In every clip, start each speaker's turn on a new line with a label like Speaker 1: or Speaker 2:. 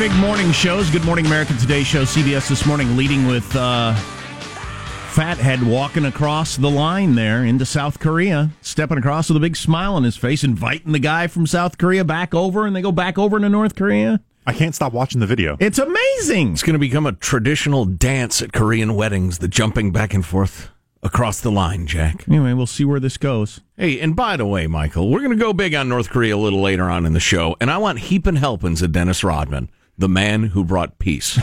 Speaker 1: your big morning shows. Good Morning America Today show, CBS this morning, leading with uh, Fathead walking across the line there into South Korea, stepping across with a big smile on his face, inviting the guy from South Korea back over, and they go back over to North Korea.
Speaker 2: I can't stop watching the video.
Speaker 1: It's amazing.
Speaker 3: It's going to become a traditional dance at Korean weddings, the jumping back and forth across the line, Jack.
Speaker 1: Anyway, we'll see where this goes.
Speaker 3: Hey, and by the way, Michael, we're going to go big on North Korea a little later on in the show, and I want heaping helpings of Dennis Rodman, the man who brought peace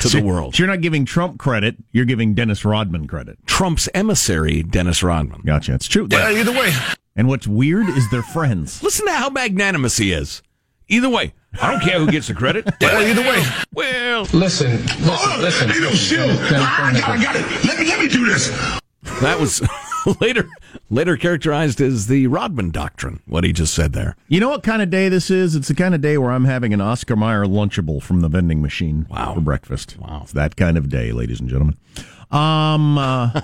Speaker 3: to the world.
Speaker 1: So you're not giving Trump credit, you're giving Dennis Rodman credit.
Speaker 3: Trump's emissary, Dennis Rodman.
Speaker 1: Gotcha. It's true.
Speaker 3: Yeah, either way.
Speaker 1: And what's weird is they're friends.
Speaker 3: Listen to how magnanimous he is. Either way, I don't care who gets the credit. well, either way, well,
Speaker 4: Listen, listen, oh, listen.
Speaker 5: Hey, no, chill. I got, I got it. Let me, let me do this.
Speaker 3: that was later later characterized as the Rodman doctrine. What he just said there.
Speaker 1: You know what kind of day this is? It's the kind of day where I'm having an Oscar Mayer Lunchable from the vending machine
Speaker 3: Wow.
Speaker 1: for breakfast.
Speaker 3: Wow.
Speaker 1: It's that kind of day, ladies and gentlemen. Um, uh,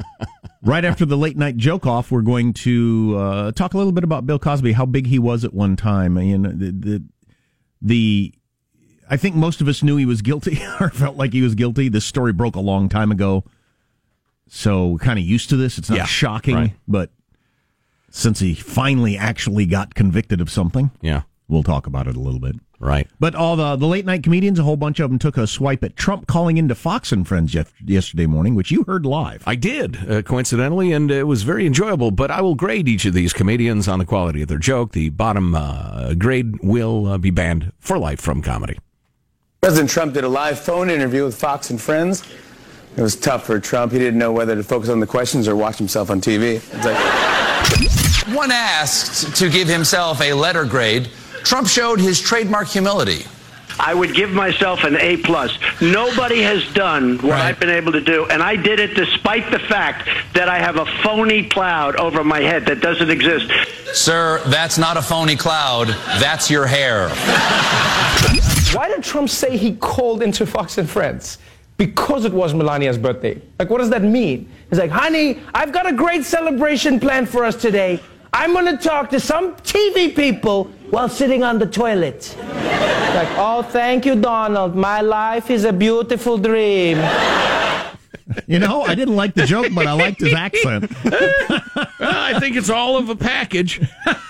Speaker 1: right after the late night joke off, we're going to uh, talk a little bit about Bill Cosby, how big he was at one time. I mean, the, the, the I think most of us knew he was guilty or felt like he was guilty. This story broke a long time ago. So we're kind of used to this. It's not
Speaker 3: Yeah,
Speaker 1: shocking,
Speaker 3: right.
Speaker 1: but since he finally actually got convicted of something,
Speaker 3: Yeah,
Speaker 1: we'll talk about it a little bit.
Speaker 3: right.
Speaker 1: But all the, the late night comedians, a whole bunch of them took a swipe at Trump calling into Fox and Friends yes- yesterday morning, which you heard live.
Speaker 3: I did, uh, coincidentally, and it was very enjoyable. But I will grade each of these comedians on the quality of their joke. The bottom uh, grade will uh, be banned for life from comedy.
Speaker 6: President Trump did a live phone interview with Fox and Friends. It was tough for Trump. He didn't know whether to focus on the questions or watch himself on TV. It's like,
Speaker 7: When asked to give himself a letter grade, Trump showed his trademark humility.
Speaker 8: I would give myself an A plus. Nobody has done what
Speaker 7: Right.
Speaker 8: I've been able to do, and I did it despite the fact that I have a phony cloud over my head that doesn't exist.
Speaker 7: Sir, that's not a phony cloud. That's your hair.
Speaker 4: Why did Trump say he called into Fox and Friends? Because it was Melania's birthday. Like, what does that mean? He's like, honey, I've got a great celebration planned for us today. I'm going to talk to some TV people while sitting on the toilet. like, oh, thank you, Donald. My life is a beautiful dream.
Speaker 1: You know, I didn't like the joke, but I liked his accent.
Speaker 3: I think it's all of a package.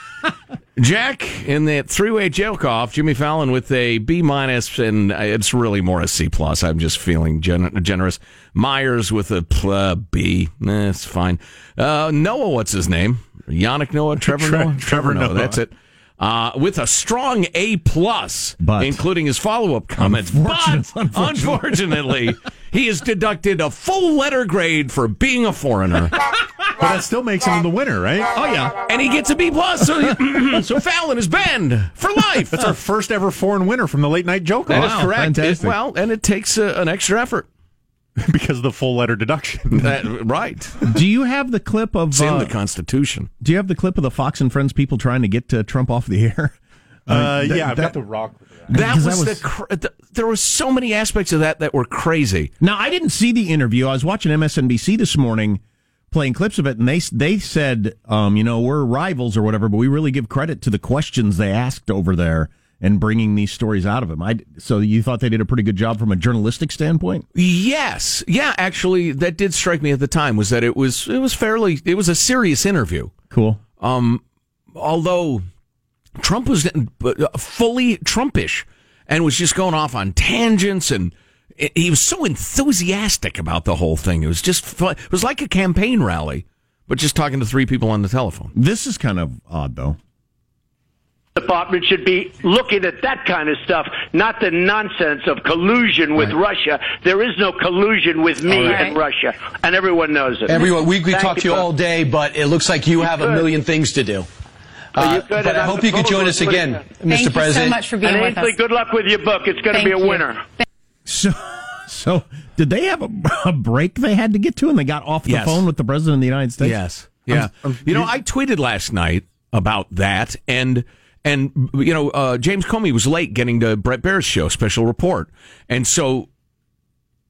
Speaker 3: Jack in that three-way joke off, Jimmy Fallon with a B minus, and it's really more a C plus. I'm just feeling gen- generous. Meyers with a pl- uh, B, eh, it's fine. Uh, Noah, what's his name? Yannick Noah, Trevor
Speaker 2: Tre-
Speaker 3: Noah,
Speaker 2: Trevor Noah.
Speaker 3: That's it. Uh, with a strong A plus, including his follow-up comments.
Speaker 1: Unfortunate-
Speaker 3: but unfortunately, he is deducted a full letter grade for being a foreigner.
Speaker 2: But that still makes him the winner, right?
Speaker 3: Oh yeah, and he gets a B plus. So, so Fallon is banned for life.
Speaker 2: That's our first ever foreign winner from the late night joke
Speaker 3: That is
Speaker 1: Wow,
Speaker 3: correct. It- well, and it takes uh, an extra effort.
Speaker 2: because of the full letter deduction.
Speaker 3: That, right.
Speaker 1: Do you have the clip of
Speaker 3: It's in
Speaker 1: uh,
Speaker 3: the Constitution.
Speaker 1: Do you have the clip of the Fox and Friends people trying to get uh, Trump off the air?
Speaker 2: Uh,
Speaker 1: that-
Speaker 2: yeah, I've
Speaker 1: that-
Speaker 2: got the rock.
Speaker 3: That
Speaker 1: Because
Speaker 3: was,
Speaker 1: was-
Speaker 3: the, cr- the. There were so many aspects of that that were crazy.
Speaker 1: Now, I didn't see the interview. I was watching MSNBC this morning, playing clips of it, and they they said, um, you know, we're rivals or whatever, but we really give credit to the questions they asked over there and bringing these stories out of them. I so you thought they did a pretty good job from a journalistic standpoint.
Speaker 3: Yes, yeah. Actually, that did strike me at the time. Was that it was it was fairly it was a serious interview.
Speaker 1: Cool.
Speaker 3: Um, although Trump was uh, fully Trumpish and was just going off on tangents and he was so enthusiastic about the whole thing. It was just fun. it was like a campaign rally, but just talking to three people on the telephone.
Speaker 1: This is kind of odd, though.
Speaker 8: Department should be looking at that kind of stuff, not the nonsense of collusion with Russia. There is no collusion with me
Speaker 9: All right.
Speaker 8: and Russia, and everyone knows it.
Speaker 9: Everyone, we could
Speaker 8: Thank
Speaker 9: talk to you all day, but it looks like you have a million things to do. Uh,
Speaker 8: could,
Speaker 9: but I hope you could join us again,
Speaker 8: it.
Speaker 9: Mr.
Speaker 10: Thank you
Speaker 9: President.
Speaker 10: so much for being
Speaker 8: And
Speaker 10: with us.
Speaker 8: Good luck with your book. It's going to be a
Speaker 10: you.
Speaker 8: winner.
Speaker 1: So, so did they have a, a break they had to get to, and they got off the
Speaker 3: Yes.
Speaker 1: phone with the president of the United States?
Speaker 3: Yes. Yeah. you know, I tweeted last night about that and and you know, uh, James Comey was late getting to Bret Baier's show, special report. And so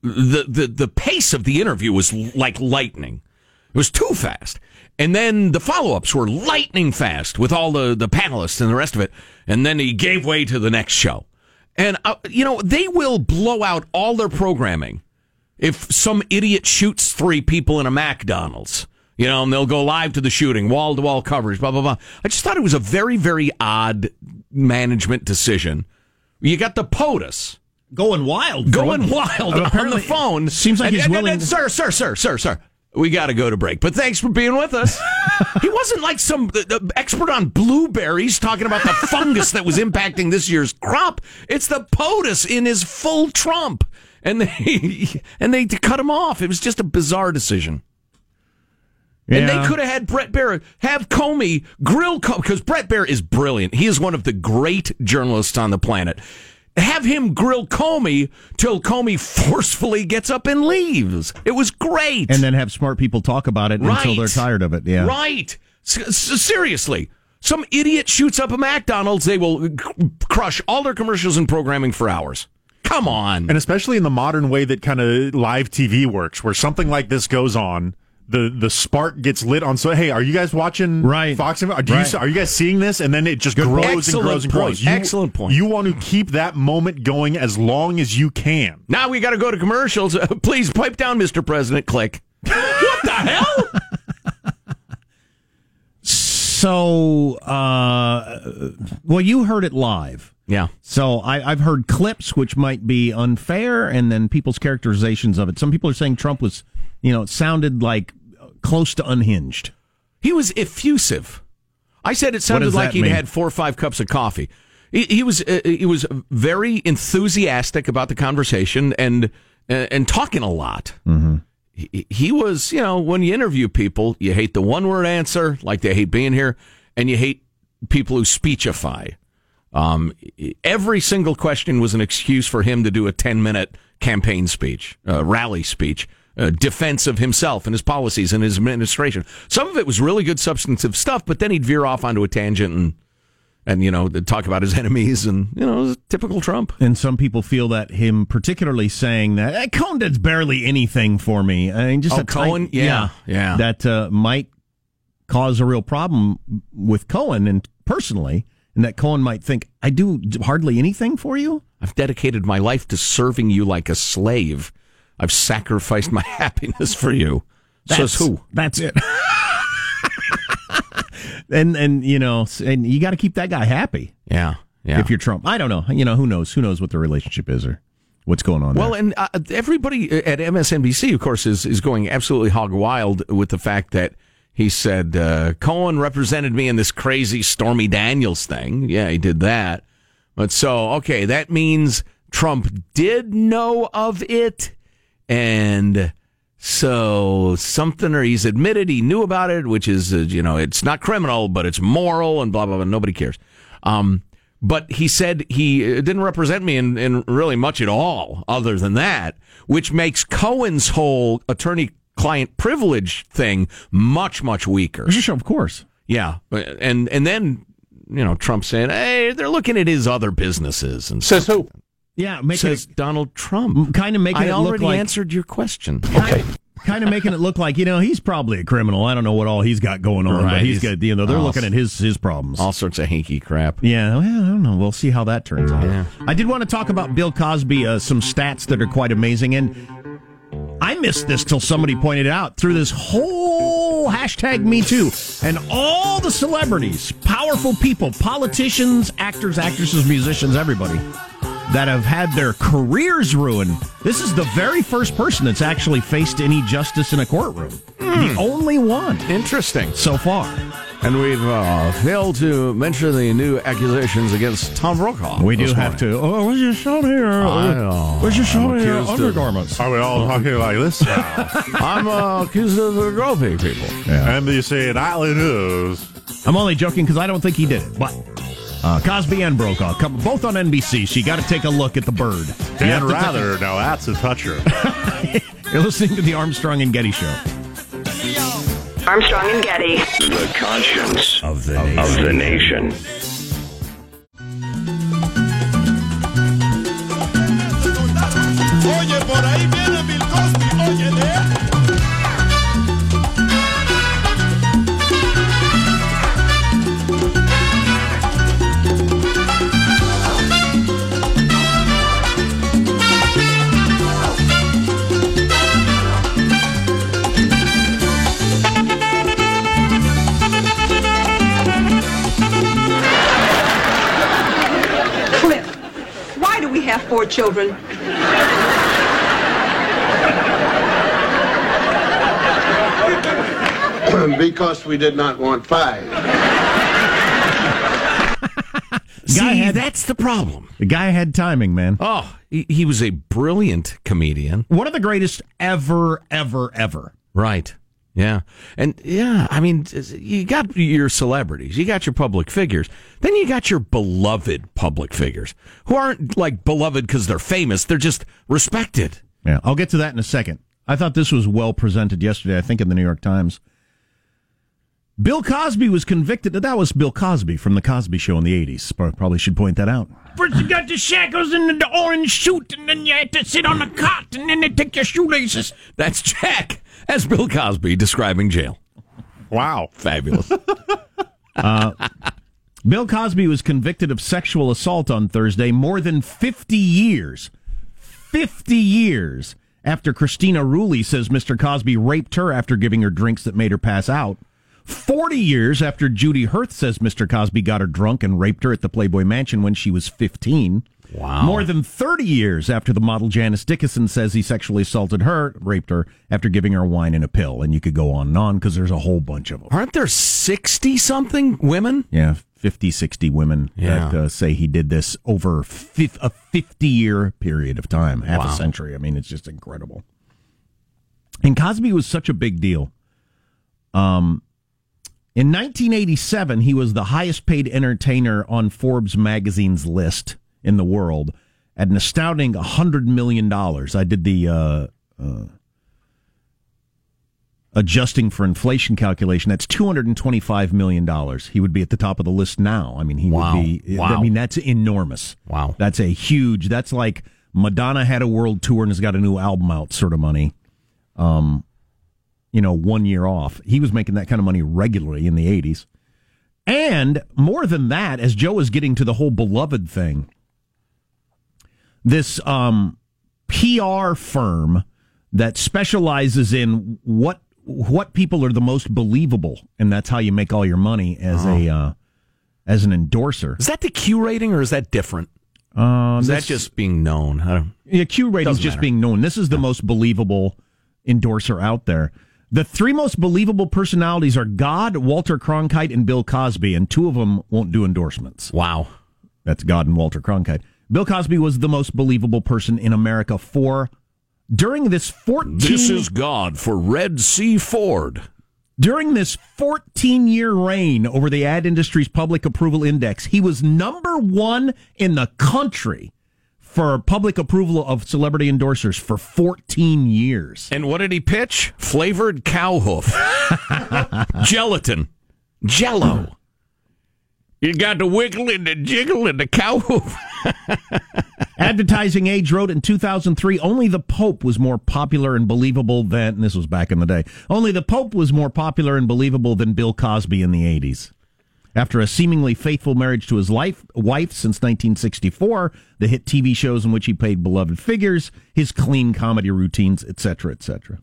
Speaker 3: the the the pace of the interview was like lightning. It was too fast. And then the follow-ups were lightning fast with all the the panelists and the rest of it. And then he gave way to the next show. And, uh, you know, they will blow out all their programming if some idiot shoots three people in a McDonald's. You know, and they'll go live to the shooting, wall to wall coverage, blah, blah, blah. I just thought it was a very, very odd management decision. You got the POTUS
Speaker 1: Going wild.
Speaker 3: going
Speaker 1: what-
Speaker 3: wild
Speaker 1: Uh,
Speaker 3: on the phone.
Speaker 1: Seems like
Speaker 3: And-
Speaker 1: he's
Speaker 3: and-
Speaker 1: willing.
Speaker 3: and- sir, sir, sir, sir, sir. We got to go to break. But thanks for being with us. he wasn't like some uh, uh, expert on blueberries talking about the fungus that was impacting this year's crop. It's the POTUS in his full Trump. And they and they cut him off. It was just a bizarre decision. And
Speaker 1: Yeah.
Speaker 3: they could have had Bret Baier have Comey grill because Bret Baier is brilliant. He is one of the great journalists on the planet. Have him grill Comey till Comey forcefully gets up and leaves. It was great.
Speaker 1: and then have smart people talk about it until they're tired of it. Yeah.
Speaker 3: Right. S- s- seriously. Some idiot shoots up a McDonald's, they will c- crush all their commercials and programming for hours. Come on.
Speaker 2: And especially in the modern way that kind of live TV works, where something like this goes on, the the spark gets lit on. So, hey, are you guys watching
Speaker 1: Right.
Speaker 2: Fox? and- Do
Speaker 1: Right.
Speaker 2: you, are you guys seeing this? And then it just
Speaker 1: Good
Speaker 2: grows
Speaker 1: point.
Speaker 2: and grows and
Speaker 3: point.
Speaker 2: grows. You,
Speaker 3: Excellent point.
Speaker 2: You want to keep that moment going as long as you can.
Speaker 3: Now we got to go to commercials. Uh, please pipe down, Mr. President. Click. what the hell?
Speaker 1: So, uh, well, you heard it live.
Speaker 3: Yeah.
Speaker 1: So I, I've heard clips which might be unfair, and then people's characterizations of it. Some people are saying Trump was, you know, it sounded like close to unhinged.
Speaker 3: He was effusive. I said it sounded like he'd
Speaker 1: mean?
Speaker 3: had four or five cups of coffee. He, he was uh, he was very enthusiastic about the conversation and uh, and talking a lot.
Speaker 1: Mm-hmm.
Speaker 3: He, he was, you know, when you interview people, you hate the one word answer, like they hate being here, and you hate people who speechify. Um, every single question was an excuse for him to do a 10 minute campaign speech, uh, rally speech, uh, defense of himself and his policies and his administration. Some of it was really good substantive stuff, but then he'd veer off onto a tangent and, and you know, talk about his enemies and, you know, it was typical Trump.
Speaker 1: And some people feel that him particularly saying that eh, Cohen does barely anything for me. I mean, just
Speaker 3: Oh,
Speaker 1: a
Speaker 3: Cohen?
Speaker 1: tight-
Speaker 3: Yeah, yeah.
Speaker 1: that uh, might cause a real problem with Cohen and personally, and that Cohen might think I do hardly anything for you.
Speaker 3: I've dedicated my life to serving you like a slave. I've sacrificed my happiness for you. Says who?
Speaker 1: That's it. and and you know, and you got to keep that guy happy
Speaker 3: Yeah. Yeah.
Speaker 1: if you're Trump. I don't know. You know, who knows? Who knows what the relationship is or what's going on
Speaker 3: Well,
Speaker 1: there.
Speaker 3: and uh, everybody at MSNBC, of course, is, is going absolutely hog wild with the fact that he said uh, Cohen represented me in this crazy Stormy Daniels thing. Yeah, he did that. But so, okay, that means Trump did know of it. And so something, or he's admitted he knew about it, which is, uh, you know, it's not criminal, but it's moral and blah, blah, blah. Nobody cares. Um, but he said he uh, didn't represent me in, in really much at all other than that, which makes Cohen's whole attorney client privilege thing much, much weaker.
Speaker 1: Of course.
Speaker 3: Yeah. And, and then, you know, Trump saying, hey, they're looking at his other businesses and
Speaker 4: Says who?
Speaker 1: Yeah,
Speaker 3: says Donald Trump.
Speaker 1: kind of making
Speaker 3: I
Speaker 1: it look
Speaker 3: already answered your question.
Speaker 4: Okay.
Speaker 1: kind of making it look like you know he's probably a criminal. I don't know what all he's got going on,
Speaker 3: Right,
Speaker 1: but he's
Speaker 3: he's-
Speaker 1: got you know they're
Speaker 3: Oh,
Speaker 1: looking at his his problems.
Speaker 3: All sorts of hinky crap.
Speaker 1: Yeah, well, I don't know. We'll see how that turns out.
Speaker 3: Yeah.
Speaker 1: I did want to talk about Bill Cosby, uh, some stats that are quite amazing. And I missed this till somebody pointed it out through this whole hashtag Me Too. And all the celebrities, powerful people, politicians, actors, actresses, musicians, everybody that have had their careers ruined. This is the very first person that's actually faced any justice in a courtroom. The only one
Speaker 3: Interesting.
Speaker 1: so far.
Speaker 3: And we've uh, failed to mention the new accusations against Tom Brokaw.
Speaker 1: We do have
Speaker 3: morning.
Speaker 1: to. Oh, where's your show here?
Speaker 3: I know.
Speaker 1: Where's your show here?
Speaker 3: accused of-
Speaker 1: Undergarments.
Speaker 2: Are we all talking like this? now?
Speaker 3: I'm uh, accused of groping people.
Speaker 2: and you say nightly news.
Speaker 1: I'm only joking because I don't think he did it. But uh, Cosby and Brokaw, come both on NBC. So you got to take a look at the bird. You
Speaker 2: Dan
Speaker 1: have to
Speaker 2: Rather, now that's a toucher.
Speaker 1: You're listening to the Armstrong and Getty Show.
Speaker 10: Armstrong and Getty.
Speaker 5: The conscience of the nation. Of the nation.
Speaker 11: Oye, por ahí viene Bill
Speaker 10: four children?
Speaker 12: because we did not want five.
Speaker 3: See,
Speaker 1: had-
Speaker 3: that's the problem.
Speaker 1: The guy had timing, man.
Speaker 3: Oh, he, he was a brilliant comedian.
Speaker 1: One of the greatest ever, ever, ever.
Speaker 3: Right. Yeah. And yeah, I mean, you got your celebrities, you got your public figures, then you got your beloved public figures who aren't like beloved because they're famous, they're just respected.
Speaker 1: Yeah, I'll get to that in a second. I thought this was well presented yesterday, I think in the New York Times. Bill Cosby was convicted. That was Bill Cosby from The Cosby Show in the 80s. Probably should point that out.
Speaker 11: First you got the shackles and the orange suit, and then you had to sit on the cot, and then they take your shoelaces.
Speaker 3: That's Jack as Bill Cosby describing jail.
Speaker 2: Wow.
Speaker 3: Fabulous.
Speaker 1: Uh, Bill Cosby was convicted of sexual assault on Thursday more than 50 years. 50 years after Kristina Ruehli says Mr. Cosby raped her after giving her drinks that made her pass out. 40 years after Judy Huth says Mr. Cosby got her drunk and raped her at the Playboy Mansion when she was 15.
Speaker 3: Wow.
Speaker 1: More than 30 years after the model Janice Dickinson says he sexually assaulted her, raped her, after giving her wine and a pill. And you could go on and on because there's a whole bunch of them.
Speaker 3: Aren't there 60 something women?
Speaker 1: Yeah, 50, 60 women
Speaker 3: Yeah.
Speaker 1: that uh, say he did this over fif- a 50 year period of time, half
Speaker 3: Wow.
Speaker 1: a century. I mean, it's just incredible. And Cosby was such a big deal. Um, in 1987, he was the highest paid entertainer on Forbes magazine's list in the world at an astounding $100 million. I did the uh, uh, adjusting for inflation calculation. That's $225 million. He would be at the top of the list now. I mean, he
Speaker 3: Wow.
Speaker 1: would be.
Speaker 3: Wow.
Speaker 1: I mean, that's enormous.
Speaker 3: Wow.
Speaker 1: That's a huge, that's like Madonna had a world tour and has got a new album out sort of money. Um, you know, one year off. He was making that kind of money regularly in the 80s. And more than that, as Joe is getting to the whole beloved thing, this um, PR firm that specializes in what what people are the most believable, and that's how you make all your money as a uh, as an endorser.
Speaker 3: Is that the Q rating or is that different?
Speaker 1: Um,
Speaker 3: Is that just being known? I don't,
Speaker 1: Yeah, Q rating is just
Speaker 3: matter.
Speaker 1: being known. This is the most believable endorser out there. The three most believable personalities are God, Walter Cronkite, and Bill Cosby, and two of them won't do endorsements.
Speaker 3: wow.
Speaker 1: That's God and Walter Cronkite. Bill Cosby was the most believable person in America for during this 14
Speaker 3: This is God for Red Sea Ford.
Speaker 1: during this 14 year reign over the ad industry's public approval index, he was number 1 in the country for public approval of celebrity endorsers for 14 years.
Speaker 3: And what did he pitch? Flavored cow hoof. Gelatin. Jello. You got the wiggle and the jiggle and the cow hoof.
Speaker 1: Advertising Age wrote in 2003 only the Pope was more popular and believable than, and this was back in the day, only the Pope was more popular and believable than Bill Cosby in the 80s. After a seemingly faithful marriage to his life, wife since 1964, the hit TV shows in which he played beloved figures, his clean comedy routines, etc., etc.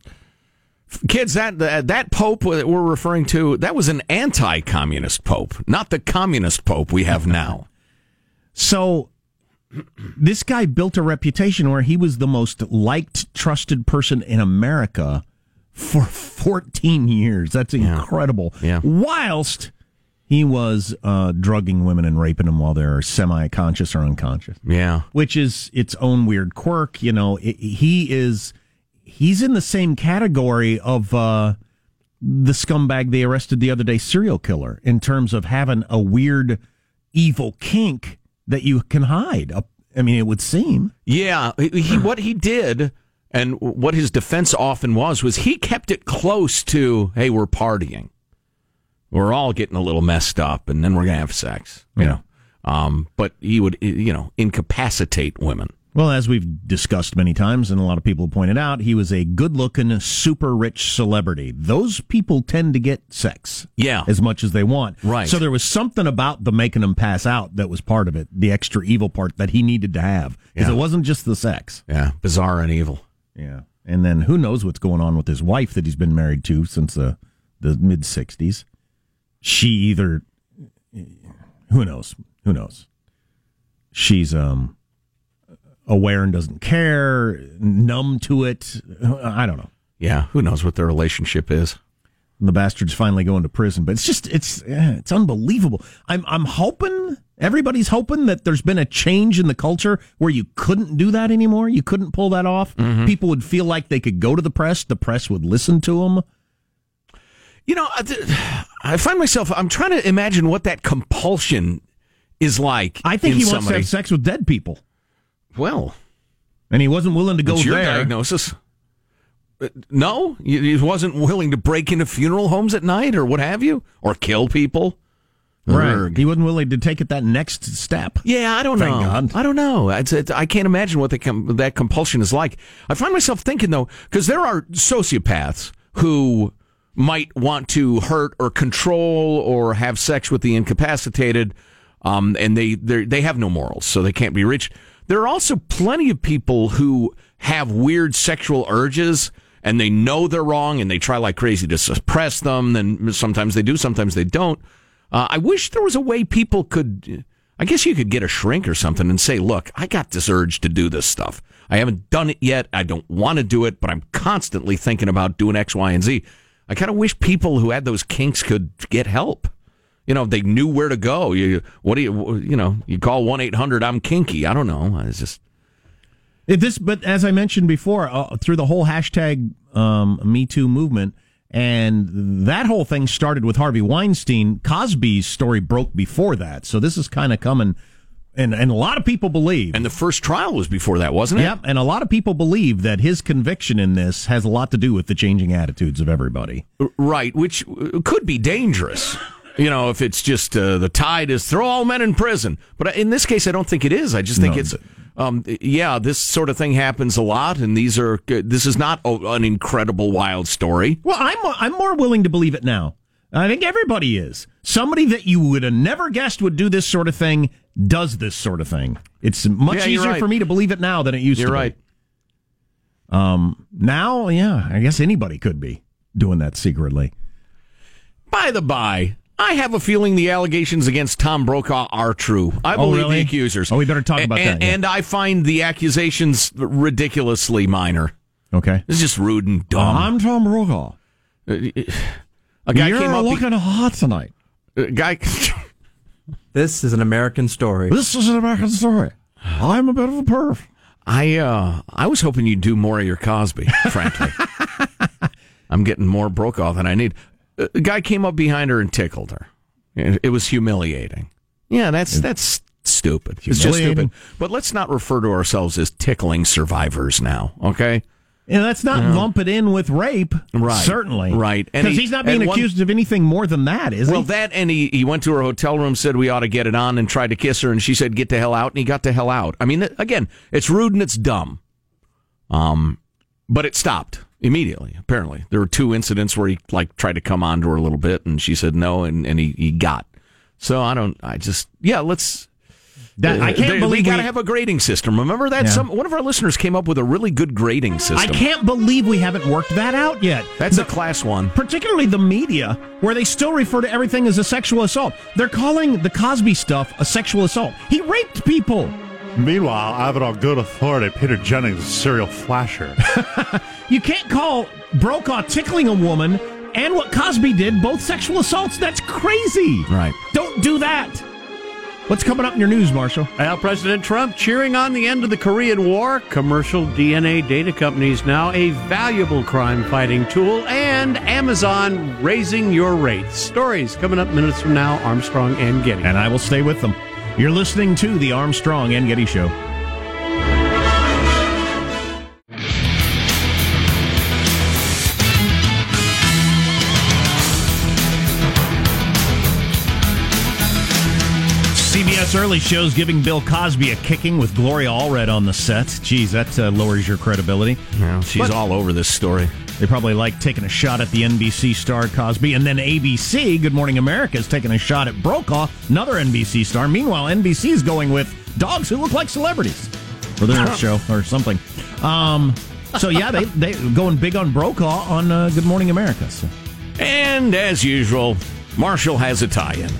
Speaker 3: Kids, that, that that pope that we're referring to, that was an anti-communist pope, not the communist pope we have now.
Speaker 1: So this guy built a reputation where he was the most liked, trusted person in America for 14 years. That's incredible.
Speaker 3: Yeah.
Speaker 1: Whilst he was uh, drugging women and raping them while they're semi-conscious or unconscious,
Speaker 3: Yeah.
Speaker 1: which is its own weird quirk. You know, it, he is he's in the same category of uh, the scumbag they arrested the other day, serial killer, in terms of having a weird, evil kink that you can hide. I mean, it would seem.
Speaker 3: Yeah, he what he did and what his defense often was was he kept it close to, hey, we're partying. We're all getting a little messed up and then we're going to have sex, you
Speaker 1: Yeah.
Speaker 3: know. Um, but he would, you know, incapacitate women.
Speaker 1: Well, as we've discussed many times, and a lot of people pointed out, he was a good-looking, super rich celebrity. Those people tend to get sex.
Speaker 3: Yeah.
Speaker 1: as much as they want.
Speaker 3: Right.
Speaker 1: So there was something about the making them pass out that was part of it, the extra evil part that he needed to have, because
Speaker 3: Yeah.
Speaker 1: it wasn't just the sex.
Speaker 3: Yeah, bizarre and evil.
Speaker 1: Yeah. And then who knows what's going on with his wife that he's been married to since the the mid '60s? She either, who knows, who knows. She's um aware and doesn't care, numb to it. I don't know.
Speaker 3: Yeah, who knows what their relationship is?
Speaker 1: the bastard's finally going to prison. But it's just it's it's unbelievable. I'm I'm hoping everybody's hoping that there's been a change in the culture where you couldn't do that anymore. You couldn't pull that off. People would feel like they could go to the press. The press would listen to them.
Speaker 3: You know, I find myself. I'm trying to imagine what that compulsion is like.
Speaker 1: I think
Speaker 3: in
Speaker 1: he wants
Speaker 3: somebody.
Speaker 1: to have sex with dead people,
Speaker 3: Well,
Speaker 1: and he wasn't willing to go
Speaker 3: your
Speaker 1: there.
Speaker 3: diagnosis. Uh, No, he wasn't willing to break into funeral homes at night or what have you, or kill people.
Speaker 1: Right.
Speaker 3: Erg.
Speaker 1: He wasn't willing to take it that next step.
Speaker 3: Yeah, I don't
Speaker 1: Thank
Speaker 3: know.
Speaker 1: God.
Speaker 3: I don't know. It's, it's, I can't imagine what com- that compulsion is like. I find myself thinking though, because there are sociopaths who might want to hurt or control or have sex with the incapacitated, um, and they they have no morals, so they can't be reached. There are also plenty of people who have weird sexual urges. And they know they're wrong, and they try like crazy to suppress them. Then sometimes they do, sometimes they don't. Uh, I wish there was a way people could. I guess you could get a shrink or something and say, "Look, I got this urge to do this stuff. I haven't done it yet. I don't want to do it, but I'm constantly thinking about doing X, Y, and Z." I kind of wish people who had those kinks could get help. You know, they knew where to go. You, what do you, you know, you call one eight hundred. I'm kinky. I don't know. It's just
Speaker 1: This, but as I mentioned before, uh, through the whole hashtag um, Me Too movement, and that whole thing started with Harvey Weinstein. Cosby's story broke before that, so this is kind of coming, and and a lot of people believe.
Speaker 3: And the first trial was before that, wasn't it?
Speaker 1: Yep, and a lot of people believe that his conviction in this has a lot to do with the changing attitudes of everybody.
Speaker 3: Right, which could be dangerous. You know, if it's just uh, the tide is throw all men in prison. But in this case, I don't think it is. I just think
Speaker 1: No,
Speaker 3: it's, um, yeah, this sort of thing happens a lot, and these are this is not a, an incredible wild story.
Speaker 1: Well, I'm I'm more willing to believe it now. I think everybody is. Somebody that you would have never guessed would do this sort of thing does this sort of thing. It's much
Speaker 3: Yeah,
Speaker 1: easier
Speaker 3: right.
Speaker 1: for me to believe it now than it used
Speaker 3: You're
Speaker 1: to
Speaker 3: right.
Speaker 1: be. Um, now, yeah, I guess anybody could be doing that secretly.
Speaker 3: By the by, I have a feeling the allegations against Tom Brokaw are true. I
Speaker 1: Oh,
Speaker 3: believe
Speaker 1: really?
Speaker 3: the accusers.
Speaker 1: Oh, we better talk about
Speaker 3: and,
Speaker 1: that, yeah.
Speaker 3: And I find the accusations ridiculously minor.
Speaker 1: Okay.
Speaker 3: It's just rude and dumb.
Speaker 1: I'm Tom Brokaw.
Speaker 3: a guy
Speaker 1: You're
Speaker 3: came up.
Speaker 1: looking hot tonight.
Speaker 3: a guy.
Speaker 10: This is an American story.
Speaker 1: This is an American story. I'm a bit of a perv.
Speaker 3: I uh, I was hoping you'd do more of your Cosby. Frankly, I'm getting more Brokaw than I need. A guy came up behind her and tickled her. It it was humiliating. Yeah, that's that's stupid. It's just stupid. But let's not refer to ourselves as tickling survivors now. Okay.
Speaker 1: And let's not lump it in with rape.
Speaker 3: Right.
Speaker 1: Certainly.
Speaker 3: Right.
Speaker 1: Because
Speaker 3: he-
Speaker 1: he's not being
Speaker 3: and one-
Speaker 1: accused of anything more than that, is it?
Speaker 3: Well,
Speaker 1: he?
Speaker 3: that and he, he went to her hotel room, said we ought to get it on, and tried to kiss her, and she said, "Get the hell out," and he got the hell out. I mean, again, it's rude and it's dumb. Um, but it stopped immediately. Apparently, there were two incidents where he like tried to come on to her a little bit, and she said no, and and he, he got. So I don't. I just yeah. Let's.
Speaker 1: That- uh, I can't
Speaker 3: they-
Speaker 1: believe
Speaker 3: we got to have a grading system. Remember that
Speaker 1: Yeah.
Speaker 3: some one of our listeners came up with a really good grading system.
Speaker 1: I can't believe we haven't worked that out yet.
Speaker 3: That's
Speaker 1: The-
Speaker 3: a class one.
Speaker 1: particularly the media, where they still refer to everything as a sexual assault. They're calling the Cosby stuff a sexual assault. He raped people.
Speaker 2: Meanwhile, I have it on good authority. Peter Jennings is a serial flasher.
Speaker 1: You can't call Brokaw tickling a woman and what Cosby did both sexual assaults. That's crazy.
Speaker 3: Right.
Speaker 1: Don't do that. What's coming up in your news, Marshall?
Speaker 13: Well, President Trump cheering on the end of the Korean War. Commercial DNA data companies now a valuable crime fighting tool, and Amazon raising your rates. Stories coming up minutes from now. Armstrong and Getty.
Speaker 1: And I will stay with them. You're listening to the Armstrong and Getty Show. CBS early shows giving Bill Cosby a kicking with Gloria Allred on the set. Geez, that uh, lowers your credibility.
Speaker 3: Yeah, she's
Speaker 1: But-
Speaker 3: all over this story.
Speaker 1: They probably like taking a shot at the NBC star Cosby, and then ABC, Good Morning America, is taking a shot at Brokaw, another NBC star. Meanwhile, NBC is going with dogs who look like celebrities for their show or something. Um, so yeah, they they going big on Brokaw on uh, Good Morning America. So.
Speaker 3: And as usual, Marshall has a tie-in.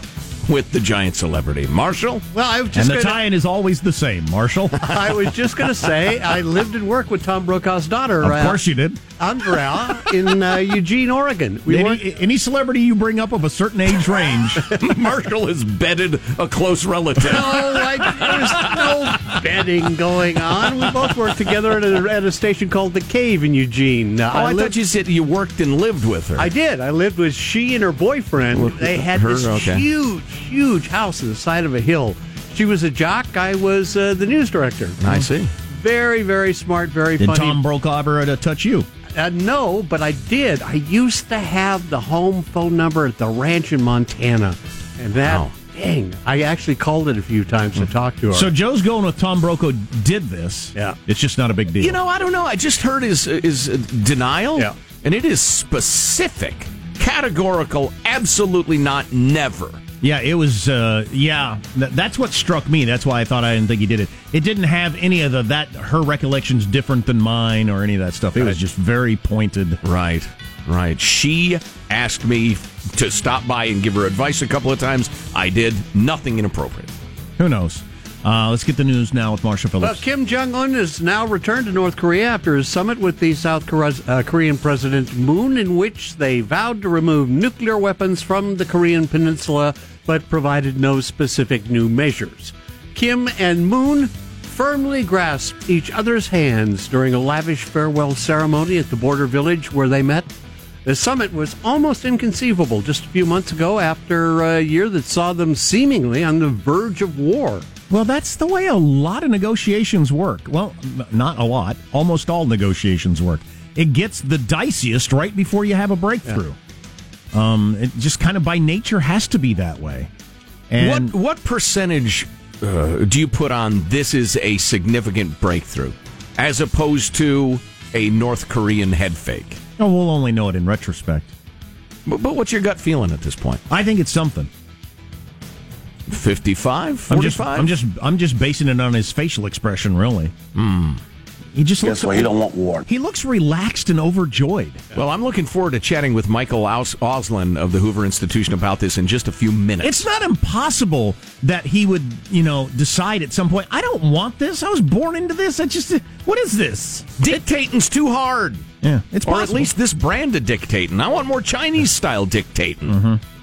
Speaker 3: With the giant celebrity. Marshall?
Speaker 13: Well, I was
Speaker 1: And
Speaker 13: just
Speaker 1: the
Speaker 13: gonna,
Speaker 1: tie-in is always the same, Marshall.
Speaker 13: I was just going to say I lived and worked with Tom Brokaw's daughter.
Speaker 1: of
Speaker 13: uh,
Speaker 1: course you did.
Speaker 13: Andrea in uh, Eugene, Oregon. We.
Speaker 1: Any, any celebrity you bring up of a certain age range,
Speaker 3: Marshall has bedded a close relative.
Speaker 13: No, I, there was no betting going on. We both worked together at a, at a station called The Cave in Eugene. Uh,
Speaker 3: Oh, I,
Speaker 13: lived,
Speaker 3: thought you said you worked and lived with her.
Speaker 13: I did. I lived with she and her boyfriend.
Speaker 3: Well,
Speaker 13: they had
Speaker 3: her,
Speaker 13: this
Speaker 3: okay.
Speaker 13: huge, huge house on the side of a hill. She was a jock. I was uh, the news director.
Speaker 3: I see.
Speaker 13: Very, very smart. Very
Speaker 1: did
Speaker 13: funny.
Speaker 1: Tom Brokaw ever uh, touch you?
Speaker 13: Uh, no, but I did. I used to have the home phone number at the ranch in Montana, and that
Speaker 3: Wow.
Speaker 13: dang, I actually called it a few times to talk to her.
Speaker 1: So Joe's going with Tom Brokaw did this.
Speaker 13: Yeah.
Speaker 1: It's just not a big deal.
Speaker 3: You know, I don't know. I just heard his his uh, denial,
Speaker 13: Yeah.
Speaker 3: and it is specific, categorical, absolutely not, never.
Speaker 1: Yeah, it was. Uh, yeah, th- that's what struck me. That's why I thought I didn't think he did it. It didn't have any of the that her recollections different than mine or any of that stuff. It was just very pointed.
Speaker 3: Right, right. She asked me to stop by and give her advice a couple of times. I did nothing inappropriate.
Speaker 1: Who knows? Uh, let's get the news now with
Speaker 13: Marshall
Speaker 1: Phillips.
Speaker 13: Kim Jong Un has now returned to North Korea after his summit with the South uh, Korean President Moon, in which they vowed to remove nuclear weapons from the Korean Peninsula, but provided no specific new measures. Kim and Moon firmly grasped each other's hands during a lavish farewell ceremony at the border village where they met. The summit was almost inconceivable just a few months ago after a year that saw them seemingly on the verge of war.
Speaker 1: Well, that's the way a lot of negotiations work. Well, not a lot. Almost all negotiations work. It gets the diciest right before you have a breakthrough. Um, it just kind of by nature has to be that way. And
Speaker 3: what what percentage uh, do you put on this is a significant breakthrough, as opposed to a North Korean head fake?
Speaker 1: oh, we'll only know it in retrospect.
Speaker 3: But, but what's your gut feeling at this point?
Speaker 1: I think it's something.
Speaker 3: 55,
Speaker 1: I'm just, I'm just, I'm just basing it on his facial expression. Really, hmm. he just looks.
Speaker 12: what? You don't want war.
Speaker 1: He looks relaxed and overjoyed.
Speaker 3: Well, I'm looking forward to chatting with Michael Aus- Auslin of the Hoover Institution about this in just a few minutes.
Speaker 1: It's not impossible that he would, you know, decide at some point. I don't want this. I was born into this. I just, what is this?
Speaker 3: Dictating's too hard.
Speaker 1: Yeah, it's
Speaker 3: or at least this brand of dictating. I want more Chinese style dictating. Mm-hmm.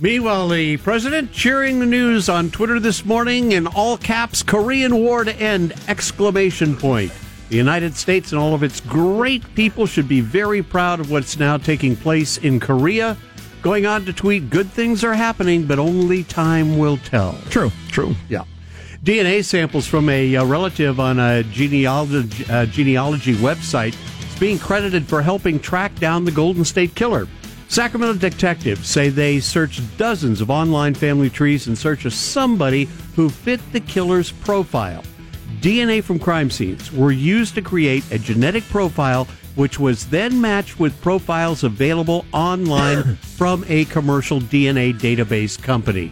Speaker 13: Meanwhile, the president cheering the news on Twitter this morning in all caps Korean War to end! Exclamation point. The United States and all of its great people should be very proud of what's now taking place in Korea. Going on to tweet, good things are happening, but only time will tell.
Speaker 1: True.
Speaker 3: True.
Speaker 13: Yeah. DNA samples from a, uh relative on a genealogy, uh, genealogy website is being credited for helping track down the Golden State Killer. Sacramento detectives say they searched dozens of online family trees in search of somebody who fit the killer's profile. DNA from crime scenes were used to create a genetic profile, which was then matched with profiles available online from a commercial DNA database company.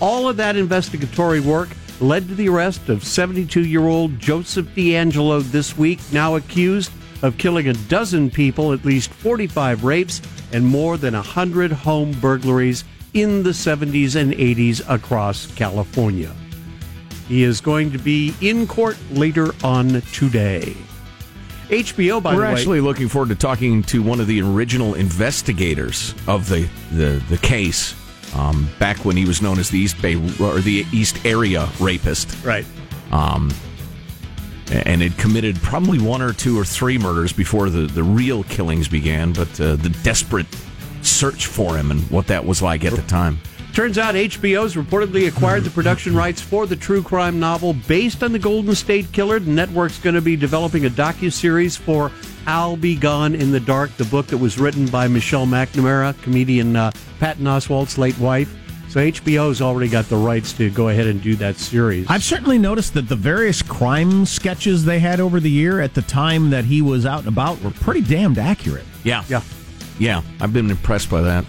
Speaker 13: All of that investigatory work led to the arrest of 72 year old Joseph DeAngelo this week, now accused of killing a dozen people, at least 45 rapes, and more than 100 home burglaries in the 70s and 80s across California. He is going to be in court later on today. HBO, by
Speaker 3: We're
Speaker 13: the way.
Speaker 3: actually looking forward to talking to one of the original investigators of the the, the case. Um, back when he was known as the East Bay or the East Area Rapist,
Speaker 13: right?
Speaker 3: Um, and had committed probably one or two or three murders before the, the real killings began. But uh, the desperate search for him and what that was like at the time.
Speaker 13: Turns out HBO's reportedly acquired the production rights for the true crime novel based on the Golden State Killer. The network's going to be developing a docu-series for I'll Be Gone in the Dark, the book that was written by Michelle McNamara, comedian uh, Patton Oswalt's late wife. So HBO's already got the rights to go ahead and do that series.
Speaker 1: I've certainly noticed that the various crime sketches they had over the year at the time that he was out and about were pretty damned accurate.
Speaker 3: Yeah,
Speaker 13: yeah,
Speaker 3: yeah. I've been impressed by that.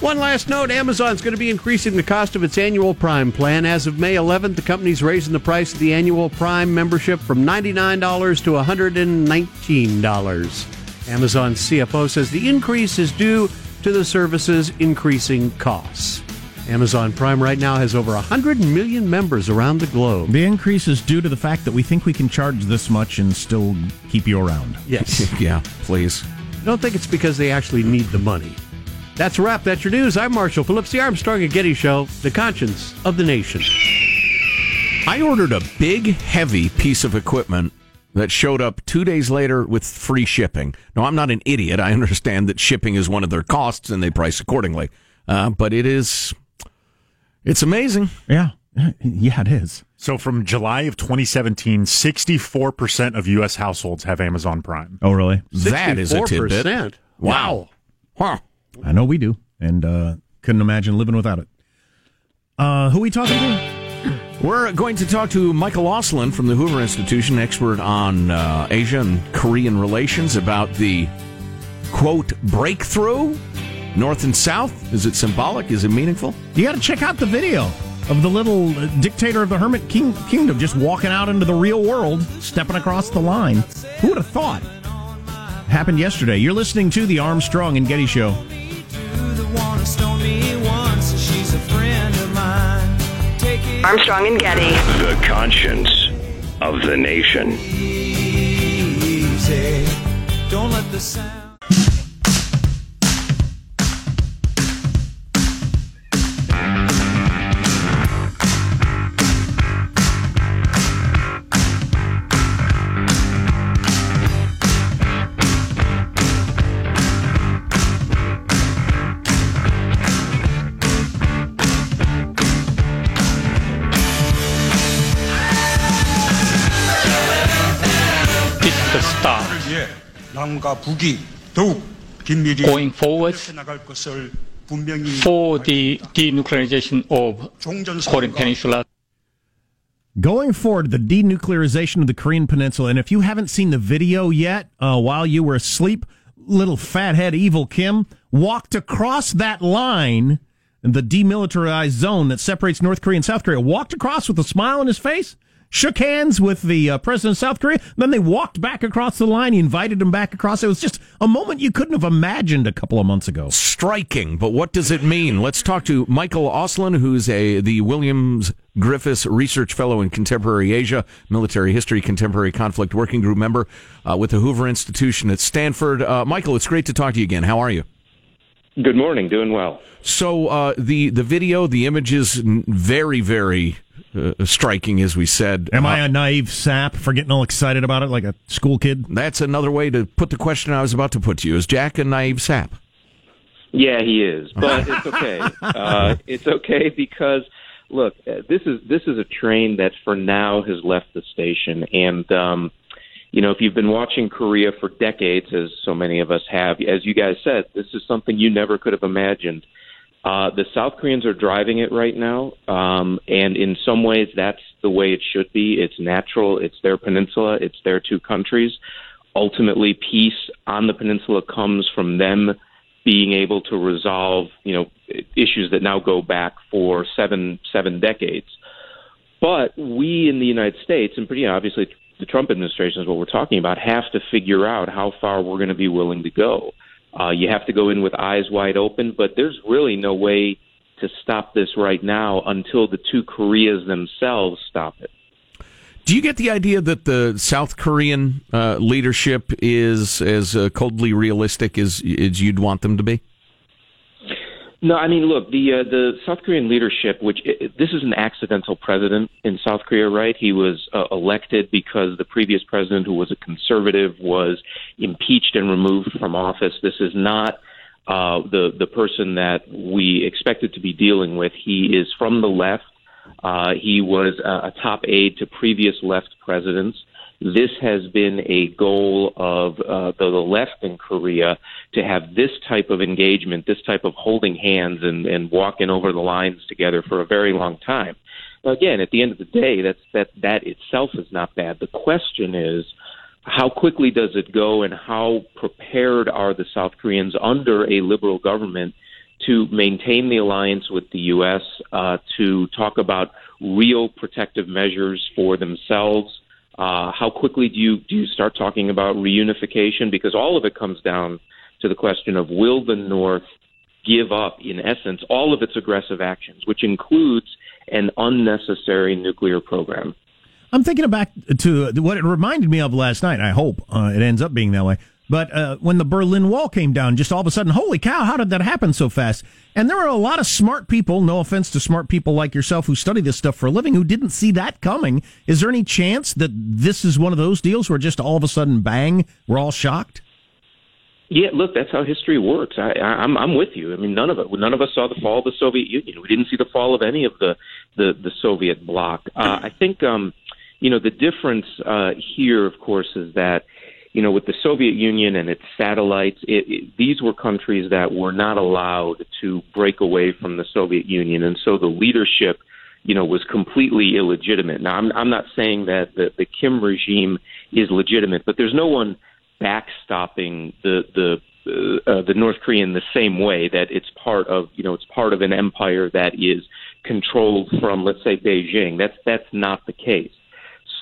Speaker 13: One last note Amazon's going to be increasing the cost of its annual Prime plan. As of May 11th, the company's raising the price of the annual Prime membership from $99 to $119. Amazon's CFO says the increase is due to the service's increasing costs. Amazon Prime right now has over 100 million members around the globe.
Speaker 1: The increase is due to the fact that we think we can charge this much and still keep you around.
Speaker 13: Yes.
Speaker 3: yeah, please.
Speaker 13: I don't think it's because they actually need the money. That's a wrap. That's your news. I'm Marshall Phillips, the Armstrong and Getty Show, the conscience of the nation.
Speaker 3: I ordered a big, heavy piece of equipment that showed up two days later with free shipping. Now, I'm not an idiot. I understand that shipping is one of their costs and they price accordingly. Uh, but it is, it's amazing.
Speaker 1: Yeah. Yeah, it is.
Speaker 2: So from July of 2017, 64% of U.S. households have Amazon Prime.
Speaker 1: Oh, really?
Speaker 3: That is a tidbit.
Speaker 13: 64%.
Speaker 3: Wow. Huh.
Speaker 1: I know we do, and uh, couldn't imagine living without it. Uh, who we talking to?
Speaker 3: We're going to talk to Michael Auslin from the Hoover Institution, expert on uh, Asia and Korean relations, about the quote breakthrough north and south. Is it symbolic? Is it meaningful?
Speaker 1: You got to check out the video of the little uh, dictator of the Hermit King- Kingdom just walking out into the real world, stepping across the line. Who would have thought? Happened yesterday. You're listening to the Armstrong and Getty Show.
Speaker 14: Armstrong and Getty.
Speaker 5: The conscience of the nation.
Speaker 15: Going forward, for the denuclearization of Korean Peninsula.
Speaker 1: Going forward, the denuclearization of the Korean Peninsula. And if you haven't seen the video yet, uh, while you were asleep, little fathead evil Kim walked across that line, the demilitarized zone that separates North Korea and South Korea, walked across with a smile on his face shook hands with the uh, president of South Korea. Then they walked back across the line. He invited him back across. It was just a moment you couldn't have imagined a couple of months ago.
Speaker 3: Striking, but what does it mean? Let's talk to Michael Auslin, who's a the Williams Griffis Research Fellow in Contemporary Asia, Military History, Contemporary Conflict Working Group member uh, with the Hoover Institution at Stanford. Uh, Michael, it's great to talk to you again. How are you?
Speaker 16: Good morning. Doing well.
Speaker 3: So uh, the the video, the images, n- very very uh, striking, as we said.
Speaker 1: Am I a naive sap for getting all excited about it like a school kid?
Speaker 3: That's another way to put the question I was about to put to you. Is Jack a naive sap?
Speaker 16: Yeah, he is, but it's okay. uh, it's okay because look, uh, this is this is a train that for now has left the station, and um, you know if you've been watching Korea for decades, as so many of us have, as you guys said, this is something you never could have imagined. Uh, the South Koreans are driving it right now, um, and in some ways, that's the way it should be. It's natural. It's their peninsula. It's their two countries. Ultimately, peace on the peninsula comes from them being able to resolve, you know, issues that now go back for seven seven decades. But we in the United States, and pretty obviously the Trump administration is what we're talking about, have to figure out how far we're going to be willing to go. Uh, you have to go in with eyes wide open, but there's really no way to stop this right now until the two Koreas themselves stop it.
Speaker 3: Do you get the idea that the South Korean uh, leadership is as uh, coldly realistic as, as you'd want them to be?
Speaker 16: No, I mean, look, the uh, the South Korean leadership, which i this is an accidental president in South Korea, right? He was uh, elected because the previous president, who was a conservative, was impeached and removed from office. This is not uh, the the person that we expected to be dealing with. He is from the left. Uh, he was a, a top aide to previous left presidents. This has been a goal of uh, the, left in Korea to have this type of engagement, this type of holding hands and, and walking over the lines together for a very long time. Again, at the end of the day, that's that that itself is not bad. The question is, how quickly does it go, and how prepared are the South Koreans under a liberal government to maintain the alliance with the U.S., uh, to talk about real protective measures for themselves? Uh, how quickly do you do you start talking about reunification? Because all of it comes down to the question of will the North give up, in essence, all of its aggressive actions, which includes an unnecessary nuclear program.
Speaker 1: I'm thinking back to what it reminded me of last night. I hope uh, it ends up being that way. But uh, when the Berlin Wall came down, just all of a sudden, holy cow, how did that happen so fast? And there were a lot of smart people, no offense to smart people like yourself who study this stuff for a living, who didn't see that coming. Is there any chance that this is one of those deals where just all of a sudden, bang, we're all shocked?
Speaker 16: Yeah, look, that's how history works. I, I, I'm I'm with you. I mean, none of it. None of us saw the fall of the Soviet Union. We didn't see the fall of any of the the, the Soviet bloc. Uh, I think, um, you know, the difference uh, here, of course, is that you know, with the Soviet Union and its satellites, it, it, these were countries that were not allowed to break away from the Soviet Union, and so the leadership, you know, was completely illegitimate. Now, I'm, I'm not saying that the, the Kim regime is legitimate, but there's no one backstopping the the uh, uh, the North Korean the same way that it's part of you know it's part of an empire that is controlled from let's say Beijing. That's that's not the case.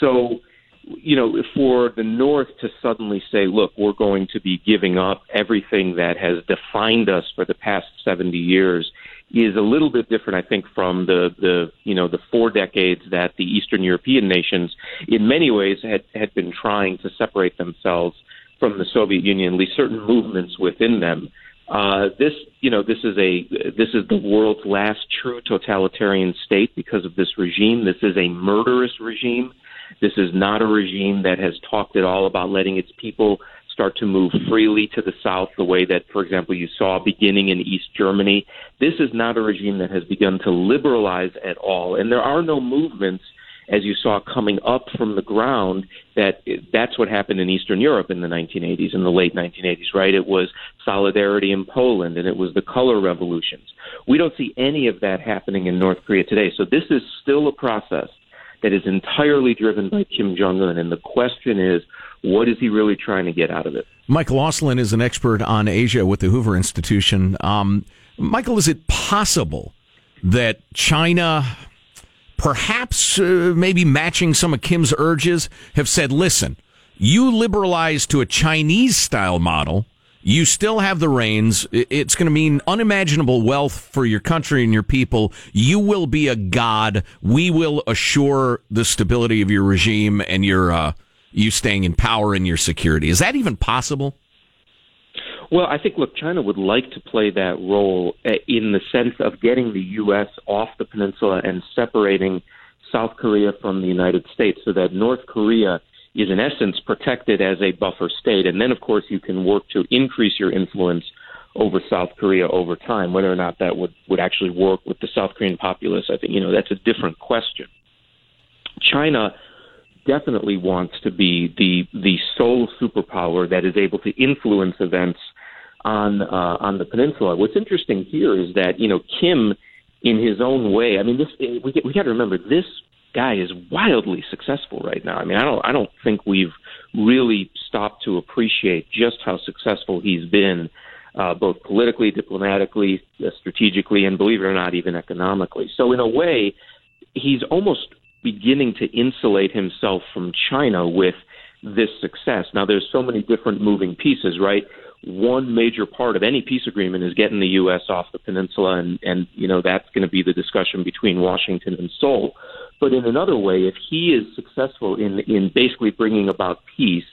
Speaker 16: So you know, for the North to suddenly say, look, we're going to be giving up everything that has defined us for the past 70 years is a little bit different, I think, from the, the you know, the four decades that the Eastern European nations, in many ways, had, had been trying to separate themselves from the Soviet Union, at least certain movements within them. Uh, this, you know, this is a this is the world's last true totalitarian state because of this regime. This is a murderous regime. This is not a regime that has talked at all about letting its people start to move freely to the south the way that, for example, you saw beginning in East Germany. This is not a regime that has begun to liberalize at all. And there are no movements as you saw coming up from the ground that that's what happened in Eastern Europe in the 1980s, in the late 1980s, right? It was solidarity in Poland and it was the color revolutions. We don't see any of that happening in North Korea today. So this is still a process that is entirely driven by Kim Jong un. And the question is, what is he really trying to get out of it?
Speaker 3: Michael Auslin is an expert on Asia with the Hoover Institution. Um, Michael, is it possible that China, perhaps uh, maybe matching some of Kim's urges, have said, listen, you liberalize to a Chinese style model you still have the reins. It's going to mean unimaginable wealth for your country and your people. You will be a god. We will assure the stability of your regime and your uh, you staying in power and your security. Is that even possible?
Speaker 16: Well, I think look, China would like to play that role uh, in the sense of getting the U.S. off the peninsula and separating South Korea from the United States, so that North Korea is in essence protected as a buffer state. And then, of course, you can work to increase your influence over South Korea over time. Whether or not that would, would actually work with the South Korean populace, I think, you know, that's a different question. China definitely wants to be the the sole superpower that is able to influence events on uh, on the peninsula. What's interesting here is that you know Kim, in his own way. I mean, this we we got to remember this guy is wildly successful right now. I mean, I don't I don't think we've really stopped to appreciate just how successful he's been, uh, both politically, diplomatically, uh, strategically, and believe it or not, even economically. So in a way, he's almost beginning to insulate himself from China with this success. Now, there's so many different moving pieces, right? One major part of any peace agreement is getting the U.S. off the peninsula, and, and you know that's going to be the discussion between Washington and Seoul. But in another way, if he is successful in in basically bringing about peace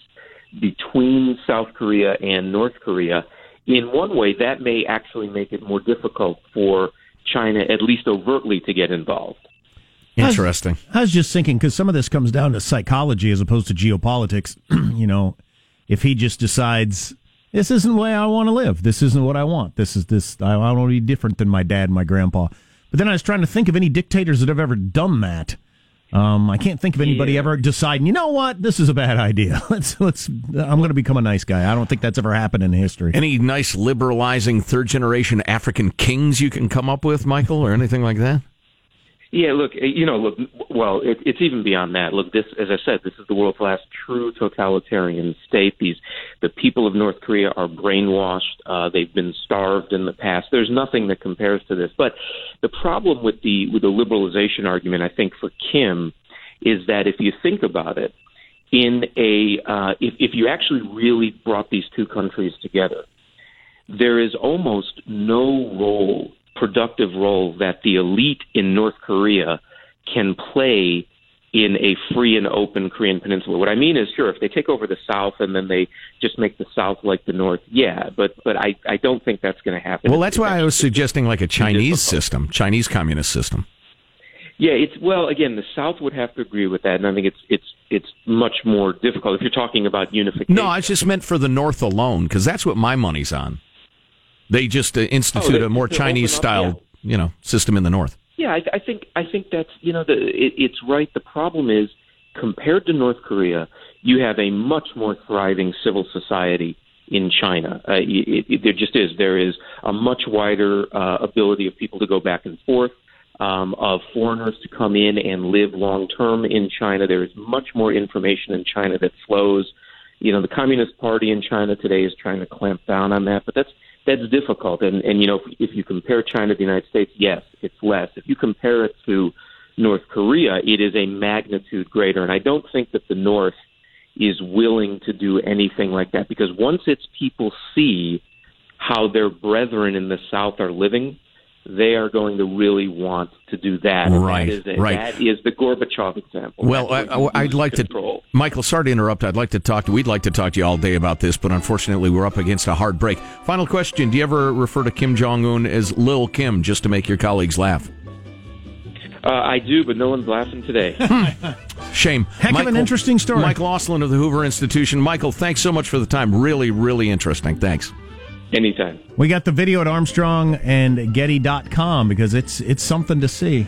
Speaker 16: between South Korea and North Korea, in one way that may actually make it more difficult for China, at least overtly, to get involved.
Speaker 3: Interesting.
Speaker 1: I was, I was just thinking because some of this comes down to psychology as opposed to geopolitics. you know, if he just decides this isn't the way I want to live, this isn't what I want. This is this. I, I want to be different than my dad and my grandpa. But then I was trying to think of any dictators that have ever done that. Um, I can't think of anybody yeah. ever deciding, you know what, this is a bad idea. Let's let's. I'm going to become a nice guy. I don't think that's ever happened in history.
Speaker 3: Any nice liberalizing third generation African kings you can come up with, Michael, or anything like that?
Speaker 16: Yeah, look, eh, you know, look, well, it, it's even beyond that. Look, this, as I said, this is the world's last true totalitarian state. These, the people of North Korea are brainwashed. Uh, they've been starved in the past. There's nothing that compares to this. But the problem with the with the liberalization argument, I think, for Kim, is that if you think about it, in a uh, if if you actually really brought these two countries together, there is almost no role, productive role, that the elite in North Korea can play in a free and open Korean peninsula. What I mean is, sure, if they take over the South and then they just make the South like the North, yeah, but but I, I don't think that's going to happen.
Speaker 3: Well, that's why I was suggesting like a Chinese system, Chinese communist system.
Speaker 16: Yeah, it's well again, the South would have to agree with that, and I think it's it's it's much more difficult if you're talking about unification.
Speaker 3: No, I just meant for the North alone because that's what my money's on. They just uh, institute
Speaker 16: Oh, they-
Speaker 3: a more Chinese
Speaker 16: up,
Speaker 3: style, you know, system in the North.
Speaker 16: Yeah, I, I think I think that's you know the it, it's right. The problem is compared to North Korea, you have a much more thriving civil society in China. Uh, it, it, there just is. There is a much wider uh, ability of people to go back and forth, um, of foreigners to come in and live long term in China. There is much more information in China that flows. You know, the Communist Party in China today is trying to clamp down on that, but that's that's difficult. And and you know, if, if you compare China to the United States, yes, it's less. If you compare it to North Korea, it is a magnitude greater. And I don't think that the North is willing to do anything like that because once its people see how their brethren in the South are living, they are going to really want to do that.
Speaker 3: Right,
Speaker 16: That is, a,
Speaker 3: right.
Speaker 16: that is the Gorbachev example.
Speaker 3: Well, I, I, I'd like
Speaker 16: control.
Speaker 3: to, Michael. Sorry to interrupt. I'd like to talk to. We'd like to talk to you all day about this, but unfortunately, we're up against a hard break. Final question: Do you ever refer to Kim Jong Un as Lil Kim just to make your colleagues laugh?
Speaker 16: Uh, I do, but no one's laughing today.
Speaker 3: Shame.
Speaker 1: Heck of an interesting story.
Speaker 3: Michael Auslin of the Hoover Institution. Michael, thanks so much for the time. Really, really interesting. Thanks.
Speaker 16: Anytime.
Speaker 1: We got the video at Armstrong and Getty.com because it's it's something to see.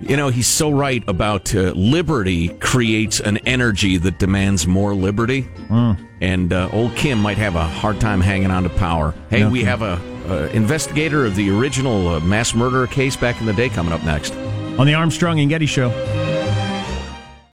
Speaker 3: You know, he's so right about uh, liberty creates an energy that demands more liberty. And uh, old Kim might have a hard time hanging on to power. Hey,
Speaker 1: No
Speaker 3: we have a uh, investigator of the original uh, mass murder case back in the day coming up next.
Speaker 1: On the Armstrong and Getty show.